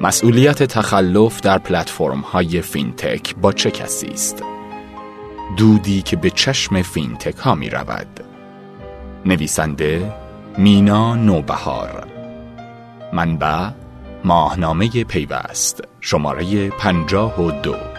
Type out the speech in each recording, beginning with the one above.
مسئولیت تخلف در پلتفرم های فینتک با چه کسی است؟ دودی که به چشم فینتک ها می رود. نویسنده مینا نوبهار منبع ماهنامه پیوست شماره پنجاه و دو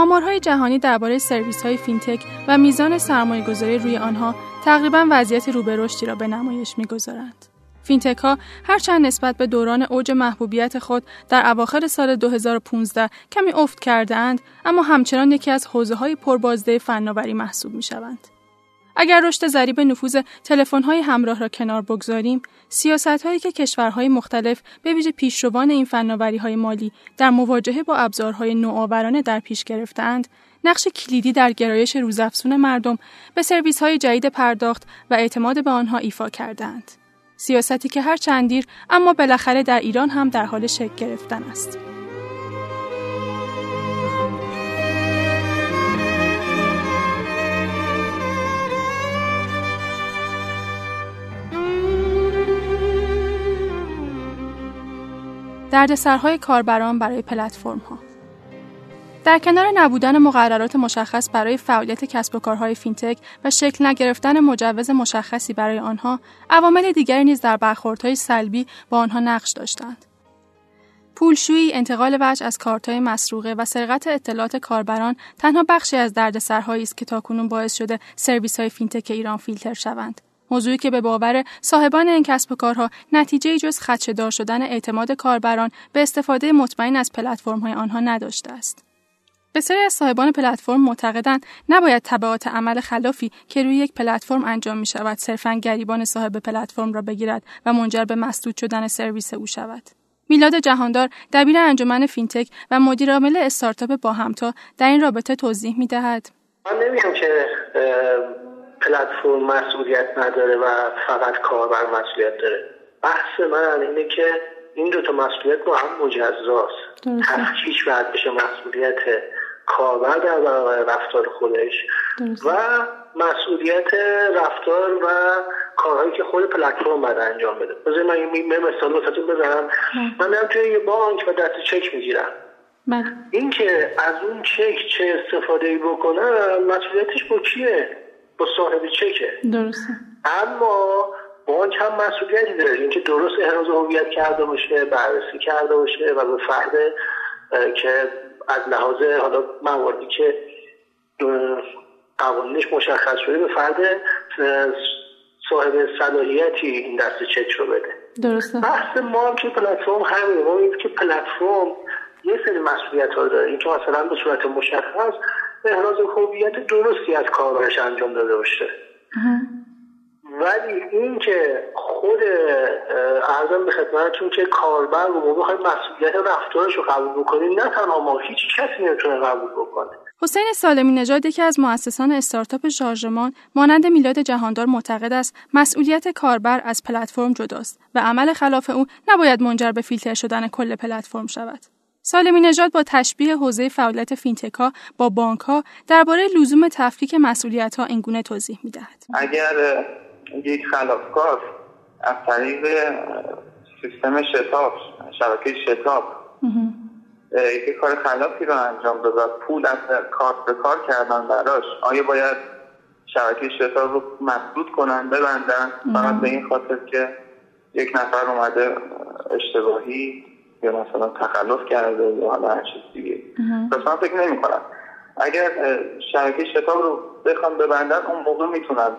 آمارهای جهانی درباره سرویس های فینتک و میزان سرمایه گذاری روی آنها تقریبا وضعیت رو به رشدی را به نمایش می‌گذارند. فینتک ها هرچند نسبت به دوران اوج محبوبیت خود در اواخر سال 2015 کمی افت کرده اند اما همچنان یکی از حوزه های پربازده فناوری محسوب می شوند. اگر رشد ضریب نفوذ های همراه را کنار بگذاریم، هایی که کشورهای مختلف به ویژه پیشروان این های مالی در مواجهه با ابزارهای نوآورانه در پیش گرفتهاند، نقش کلیدی در گرایش روزافزون مردم به های جدید پرداخت و اعتماد به آنها ایفا کردند. سیاستی که هر چندیر اما بالاخره در ایران هم در حال شکل گرفتن است. دردسرهای کاربران برای پلتفرم ها در کنار نبودن مقررات مشخص برای فعالیت کسب و کارهای فینتک و شکل نگرفتن مجوز مشخصی برای آنها، عوامل دیگری نیز در برخوردهای سلبی با آنها نقش داشتند. پولشویی، انتقال وجه از کارتهای مسروقه و سرقت اطلاعات کاربران تنها بخشی از دردسرهایی است که تاکنون باعث شده سرویس های فینتک ایران فیلتر شوند. موضوعی که به باور صاحبان این کسب و کارها نتیجه جز خدشهدار شدن اعتماد کاربران به استفاده مطمئن از های آنها نداشته است. بسیاری از صاحبان پلتفرم معتقدند نباید تبعات عمل خلافی که روی یک پلتفرم انجام می شود صرفا گریبان صاحب پلتفرم را بگیرد و منجر به مسدود شدن سرویس او شود. میلاد جهاندار دبیر انجمن فینتک و مدیرعامل استارتاپ با همتا در این رابطه توضیح می دهد. من نمیگم که پلتفرم مسئولیت نداره و فقط کاربر مسئولیت داره. بحث من اینه که این دوتا مسئولیت با هم مجزاست. تفکیک باید بشه مسئولیت کاربر در برابر رفتار خودش و مسئولیت رفتار و کارهایی که خود پلتفرم باید انجام بده. بذاری من یه مثال واسهتون بزنم. من میرم توی یه بانک و دست چک می‌گیرم. بله. این که از اون چک چه استفاده ای بکنم مسئولیتش با کیه؟ با صاحب چکه درسته. اما بانک هم مسئولیتی داره. اینکه درست احراز هویت کرده باشه بررسی کرده باشه و به فرد که از لحاظ حالا مواردی که قوانینش مشخص شده به فرد صاحب صلاحیتی این دست چک رو بده. درسته. بحث ما هم که پلتفرم همینه. ما که پلتفرم یه سری مسئولیت ها داره. اینکه مثلا به صورت مشخص احراز هویت درستی از کارش انجام داده باشه. ولی این که خود ارزم به خدمتتون که کاربر رو ما بخوایم مسئولیت رفتارش رو قبول بکنیم نه تنها ما هیچ کسی نمی‌تونه قبول بکنه. حسین سالمی نژاد یکی از مؤسسان استارتاپ شارژمان مانند میلاد جهاندار معتقد است مسئولیت کاربر از پلتفرم جداست و عمل خلاف او نباید منجر به فیلتر شدن کل پلتفرم شود. سالمی نژاد با تشبیه حوزه فعالیت فینتکا با بانک ها درباره لزوم تفکیک مسئولیت ها اینگونه توضیح می‌دهد. اگر یک خلافکار از طریق سیستم شتاب شبکه شتاب یک کار خلافی رو انجام داد و پول از کارت به کار کردن براش آیا باید شبکه شتاب رو مسدود کنن ببندن؟ فقط به این خاطر که یک نفر اومده اشتباهی یا مثلا تخلف کرده یا حالا هر چیز دیگه. پس فکر نمی کنم اگر شبکه شتاب رو بخوام ببندن اون موقع می‌تونن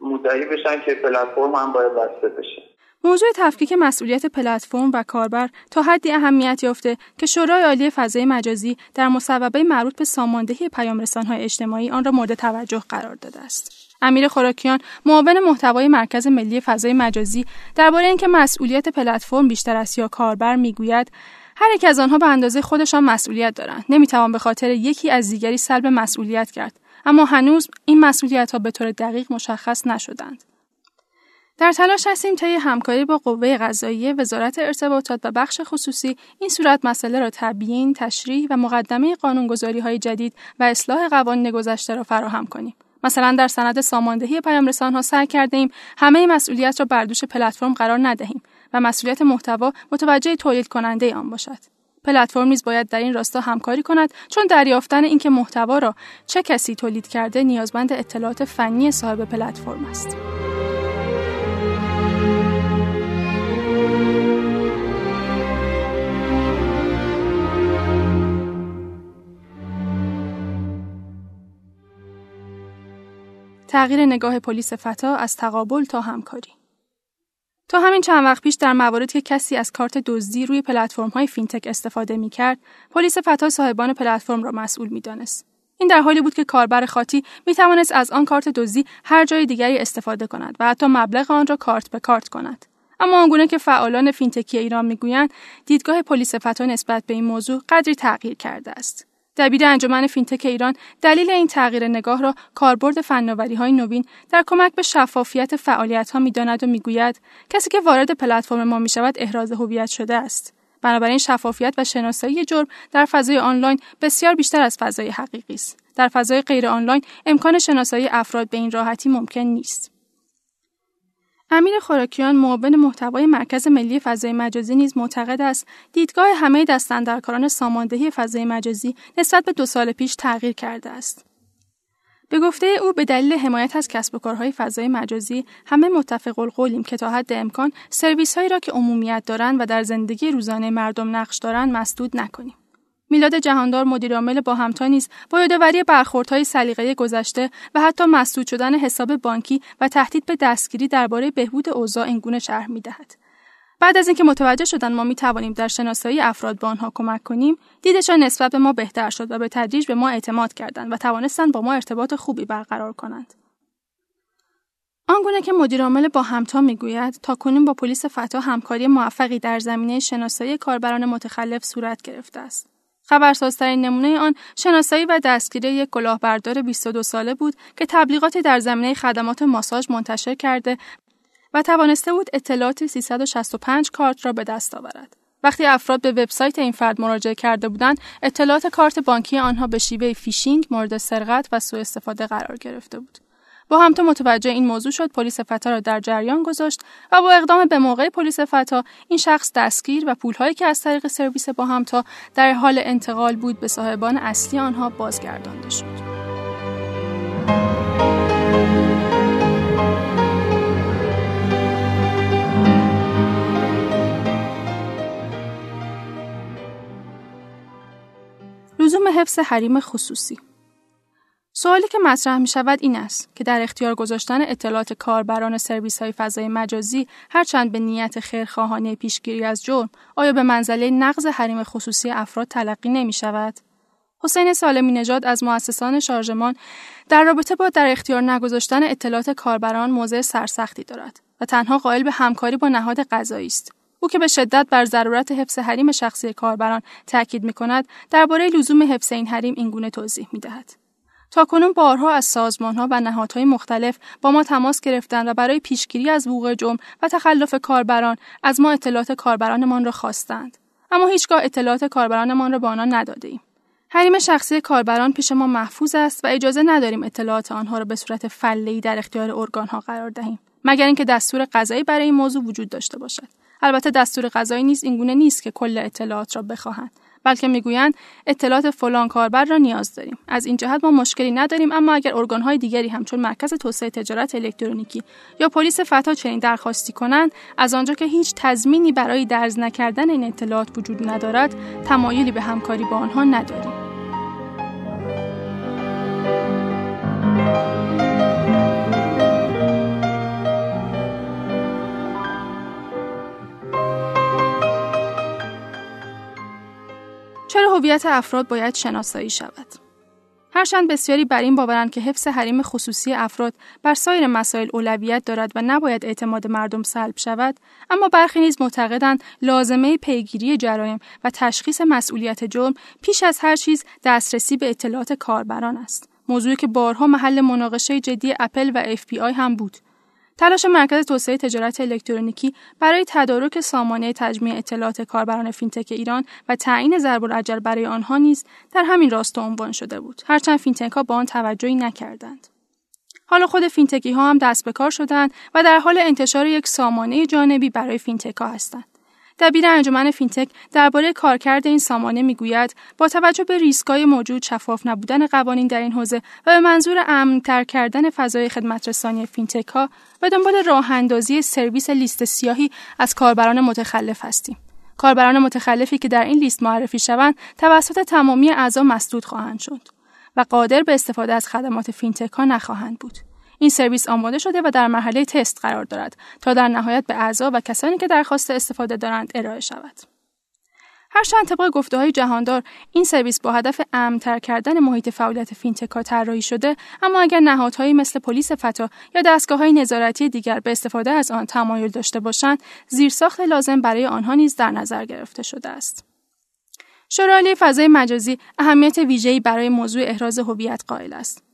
مدعی بشن که پلتفرم هم باید بسته بشه. موضوع تفکیک مسئولیت پلتفرم و کاربر تا حدی اهمیت یافته که شورای عالی فضای مجازی در مصوبه مربوط به ساماندهی پیام های اجتماعی آن را مورد توجه قرار داده است. امیر خوراکیان معاون محتوای مرکز ملی فضای مجازی درباره اینکه مسئولیت پلتفرم بیشتر است یا کاربر می‌گوید هر یک از آنها به اندازه خودشان مسئولیت دارند. نمی‌توان به خاطر یکی از دیگری سلب مسئولیت کرد. اما هنوز این مسئولیت ها به طور دقیق مشخص نشدند. در تلاش هستیم طی همکاری با قوه قضاییه وزارت ارتباطات و بخش خصوصی این صورت مسئله را تبیین، تشریح و مقدمه قانونگذاری های جدید و اصلاح قوانین گذشته را فراهم کنیم. مثلا در سند ساماندهی ها سعی کرده ایم همه مسئولیت را بر دوش پلتفرم قرار ندهیم و مسئولیت محتوا متوجه تولید کننده آن باشد. پلتفرم نیز باید در این راستا همکاری کند چون دریافتن اینکه محتوا را چه کسی تولید کرده نیازمند اطلاعات فنی صاحب پلتفرم است. تغییر نگاه پلیس فتا از تقابل تا همکاری تا همین چند وقت پیش در مواردی که کسی از کارت دزدی روی پلتفرم های فینتک استفاده می کرد، پلیس فتا صاحبان پلتفرم را مسئول می دانست. این در حالی بود که کاربر خاطی می توانست از آن کارت دزدی هر جای دیگری استفاده کند و حتی مبلغ آن را کارت به کارت کند. اما آنگونه که فعالان فینتکی ایران می‌گویند دیدگاه پلیس فتا نسبت به این موضوع قدری تغییر کرده است. دبیر انجمن فینتک ایران دلیل این تغییر نگاه را کاربرد فناوری های نوین در کمک به شفافیت فعالیت ها می‌داند و می‌گوید کسی که وارد پلتفرم ما می شود احراز هویت شده است. بنابراین شفافیت و شناسایی جرم در فضای آنلاین بسیار بیشتر از فضای حقیقی است. در فضای غیر آنلاین امکان شناسایی افراد به این راحتی ممکن نیست. امیر خوراکیان معاون محتوای مرکز ملی فضای مجازی نیز معتقد است دیدگاه همه دستاندرکاران ساماندهی فضای مجازی نسبت به دو سال پیش تغییر کرده است. به گفته او به دلیل حمایت از کسب و کارهای فضای مجازی همه متفق القولیم که تا حد امکان سرویس هایی را که عمومیت دارند و در زندگی روزانه مردم نقش دارند مسدود نکنیم. میلاد جهاندار مدیرعامل با همتا نیز با یادآوری برخوردهای سلیقه گذشته و حتی مسدود شدن حساب بانکی و تهدید به دستگیری درباره بهبود اوضاع اینگونه شرح می‌دهد. بعد از اینکه متوجه شدن ما می توانیم در شناسایی افراد به آنها کمک کنیم دیدشان نسبت به ما بهتر شد و به تدریج به ما اعتماد کردند و توانستند با ما ارتباط خوبی برقرار کنند. آنگونه که مدیرعامل با همتا می‌گوید تا کنیم با پلیس فتا همکاری موفقی در زمینه شناسایی کاربران متخلف صورت گرفته است. خبرسازترین نمونه آن شناسایی و دستگیری یک کلاهبردار 22 ساله بود که تبلیغاتی در زمینه خدمات ماساژ منتشر کرده و توانسته بود اطلاعات 365 کارت را به دست آورد. وقتی افراد به وبسایت این فرد مراجعه کرده بودند، اطلاعات کارت بانکی آنها به شیوه فیشینگ مورد سرقت و سوء استفاده قرار گرفته بود. با همتا متوجه این موضوع شد پلیس فتا را در جریان گذاشت و با اقدام به موقع پلیس فتا این شخص دستگیر و پولهایی که از طریق سرویس با همتا در حال انتقال بود به صاحبان اصلی آنها بازگردانده شد. لزوم حفظ حریم خصوصی سوالی که مطرح می شود این است که در اختیار گذاشتن اطلاعات کاربران سرویس های فضای مجازی هرچند به نیت خیرخواهانه پیشگیری از جرم آیا به منزله نقض حریم خصوصی افراد تلقی نمی شود؟ حسین سالمی نژاد از مؤسسان شارژمان در رابطه با در اختیار نگذاشتن اطلاعات کاربران موضع سرسختی دارد و تنها قائل به همکاری با نهاد قضایی است. او که به شدت بر ضرورت حفظ حریم شخصی کاربران تاکید می کند درباره لزوم حفظ این حریم اینگونه توضیح می دهد. تا کنون بارها از سازمانها و نهادهای مختلف با ما تماس گرفتند و برای پیشگیری از وقوع جرم و تخلف کاربران از ما اطلاعات کاربرانمان را خواستند. اما هیچگاه اطلاعات کاربرانمان را به آنان نداده ایم. حریم شخصی کاربران پیش ما محفوظ است و اجازه نداریم اطلاعات آنها را به صورت فله‌ای در اختیار ارگانها قرار دهیم مگر اینکه دستور قضایی برای این موضوع وجود داشته باشد. البته دستور قضایی نیز اینگونه نیست که کل اطلاعات را بخواهند. بلکه می‌گویند اطلاعات فلان کاربر را نیاز داریم. از این جهت ما مشکلی نداریم اما اگر ارگانهای دیگری همچون مرکز توسعه تجارت الکترونیکی یا پلیس فتا چنین درخواستی کنند از آنجا که هیچ تضمینی برای درز نکردن این اطلاعات وجود ندارد تمایلی به همکاری با آنها نداریم. چرا هویت افراد باید شناسایی شود؟ هرچند بسیاری بر این باورند که حفظ حریم خصوصی افراد بر سایر مسائل اولویت دارد و نباید اعتماد مردم سلب شود اما برخی نیز معتقدند لازمه پیگیری جرایم و تشخیص مسئولیت جرم پیش از هر چیز دسترسی به اطلاعات کاربران است. موضوعی که بارها محل مناقشه جدی اپل و اف هم بود. تلاش مرکز توسعه تجارت الکترونیکی برای تدارک سامانه تجمیع اطلاعات کاربران فینتک ایران و تعیین ضرب العجل برای آنها نیز در همین راستا عنوان شده بود. هرچند فینتک ها به آن توجهی نکردند. حالا خود فینتکی ها هم دست به کار شدند و در حال انتشار یک سامانه جانبی برای فینتک ها هستند. دبیر انجمن فینتک درباره کارکرد این سامانه می‌گوید با توجه به ریسکای موجود شفاف نبودن قوانین در این حوزه و به منظور امنتر کردن فضای خدمت رسانی فینتک ها به دنبال راه اندازی سرویس لیست سیاهی از کاربران متخلف هستیم. کاربران متخلفی که در این لیست معرفی شوند توسط تمامی اعضا مسدود خواهند شد و قادر به استفاده از خدمات فینتک ها نخواهند بود. این سرویس آماده شده و در مرحله تست قرار دارد تا در نهایت به اعضا و کسانی که درخواست استفاده دارند ارائه شود. هرچند طبق گفته های جهاندار این سرویس با هدف امنتر کردن محیط فعالیت فینتک طراحی شده اما اگر نهادهایی مثل پلیس فتا یا دستگاه های نظارتی دیگر به استفاده از آن تمایل داشته باشند زیرساخت لازم برای آنها نیز در نظر گرفته شده است شورای فضای مجازی اهمیت ویژه‌ای برای موضوع احراز هویت قائل است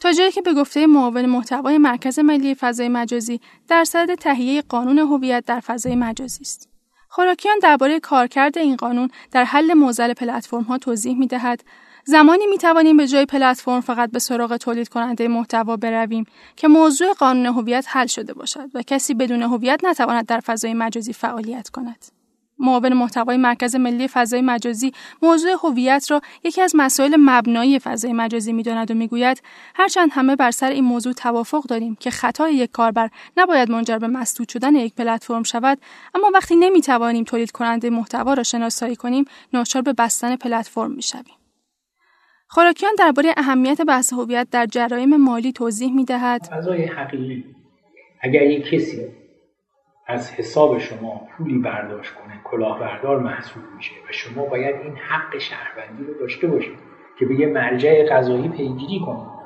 تا جایی که به گفته معاون محتوای مرکز ملی فضای مجازی در صدد تهیه قانون هویت در فضای مجازی است. خوراکیان درباره کارکرد این قانون در حل موزل پلتفرم ها توضیح می دهد زمانی می توانیم به جای پلتفرم فقط به سراغ تولید کننده محتوا برویم که موضوع قانون هویت حل شده باشد و کسی بدون هویت نتواند در فضای مجازی فعالیت کند. معاون محتوای مرکز ملی فضای مجازی موضوع هویت را یکی از مسائل مبنایی فضای مجازی می‌داند و می‌گوید هرچند همه بر سر این موضوع توافق داریم که خطای یک کاربر نباید منجر به مسدود شدن یک پلتفرم شود اما وقتی نمی‌توانیم تولید کننده محتوا را شناسایی کنیم ناچار به بستن پلتفرم می‌شویم. خوراکیان درباره اهمیت بحث هویت در جرایم مالی توضیح می‌دهد. حقیقی. اگر یک کسی از حساب شما پولی برداشت کنه کلاهبردار محسوب میشه و شما باید این حق شهروندی رو داشته باشید که به یه مرجع قضایی پیگیری کنید.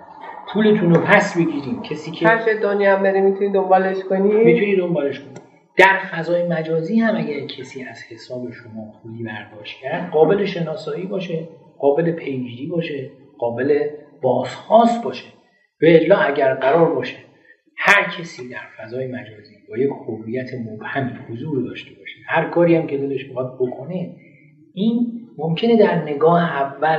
پولتون رو پس بگیریم. کسی که هر دنیا هم بری می‌تونی دنبالش کنی؟ می‌تونی دنبالش کنی. در فضای مجازی هم اگر کسی از حساب شما پولی برداشت کرد قابل شناسایی باشه قابل پیگیری باشه قابل بازخواست باشه. به الا اگر قرار باشه هر کسی در فضای مجازی با یک هویت مبهمی حضور داشته باشه هر کاری هم که دلش بخواد بکنه این ممکنه در نگاه اول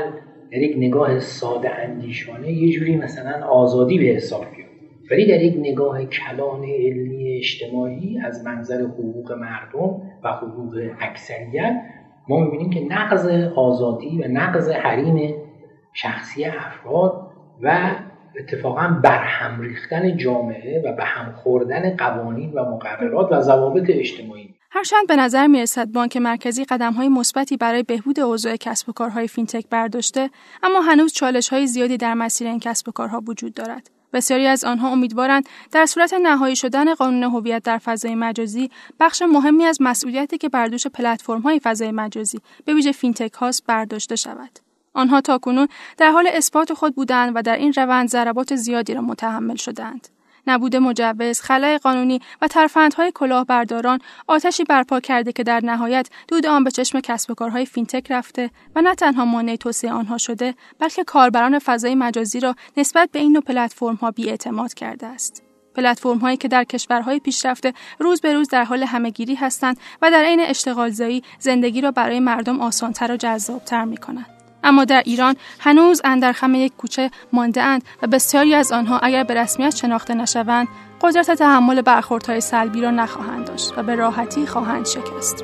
در یک نگاه ساده اندیشانه یه جوری مثلا آزادی به حساب بیاد. ولی در یک نگاه کلان علمی اجتماعی از منظر حقوق مردم و حقوق اکثریت ما می‌بینیم که نقض آزادی و نقض حریم شخصی افراد و اتفاقا برهم ریختن جامعه و به هم خوردن قوانین و مقررات و ضوابط اجتماعی. هرچند به نظر می رسد بانک مرکزی قدم های مثبتی برای بهبود اوضاع کسب و کارهای فینتک برداشته اما هنوز چالش های زیادی در مسیر این کسب و کارها وجود دارد. بسیاری از آنها امیدوارند در صورت نهایی شدن قانون هویت در فضای مجازی بخش مهمی از مسئولیتی که بر دوش پلتفرم های فضای مجازی به ویژه فینتک هاست برداشته شود. آنها تاکنون در حال اثبات خود بودند و در این روند ضربات زیادی را متحمل شدند. نبود مجوز، خلای قانونی و ترفندهای کلاهبرداران آتشی برپا کرده که در نهایت دود آن به چشم کسب و کارهای فینتک رفته و نه تنها مانع توسعه آنها شده بلکه کاربران فضای مجازی را نسبت به این نوع پلتفرم‌ها بیاعتماد کرده است. پلتفرم هایی که در کشورهای پیشرفته روز به روز در حال همهگیری هستند و در عین اشتغالزایی زندگی را برای مردم آسانتر و جذابتر می کنند. اما در ایران هنوز اندر خم یک کوچه مانده اند و بسیاری از آنها اگر به رسمیت شناخته نشوند قدرت تحمل برخوردهای سلبی را نخواهند داشت و به راحتی خواهند شکست.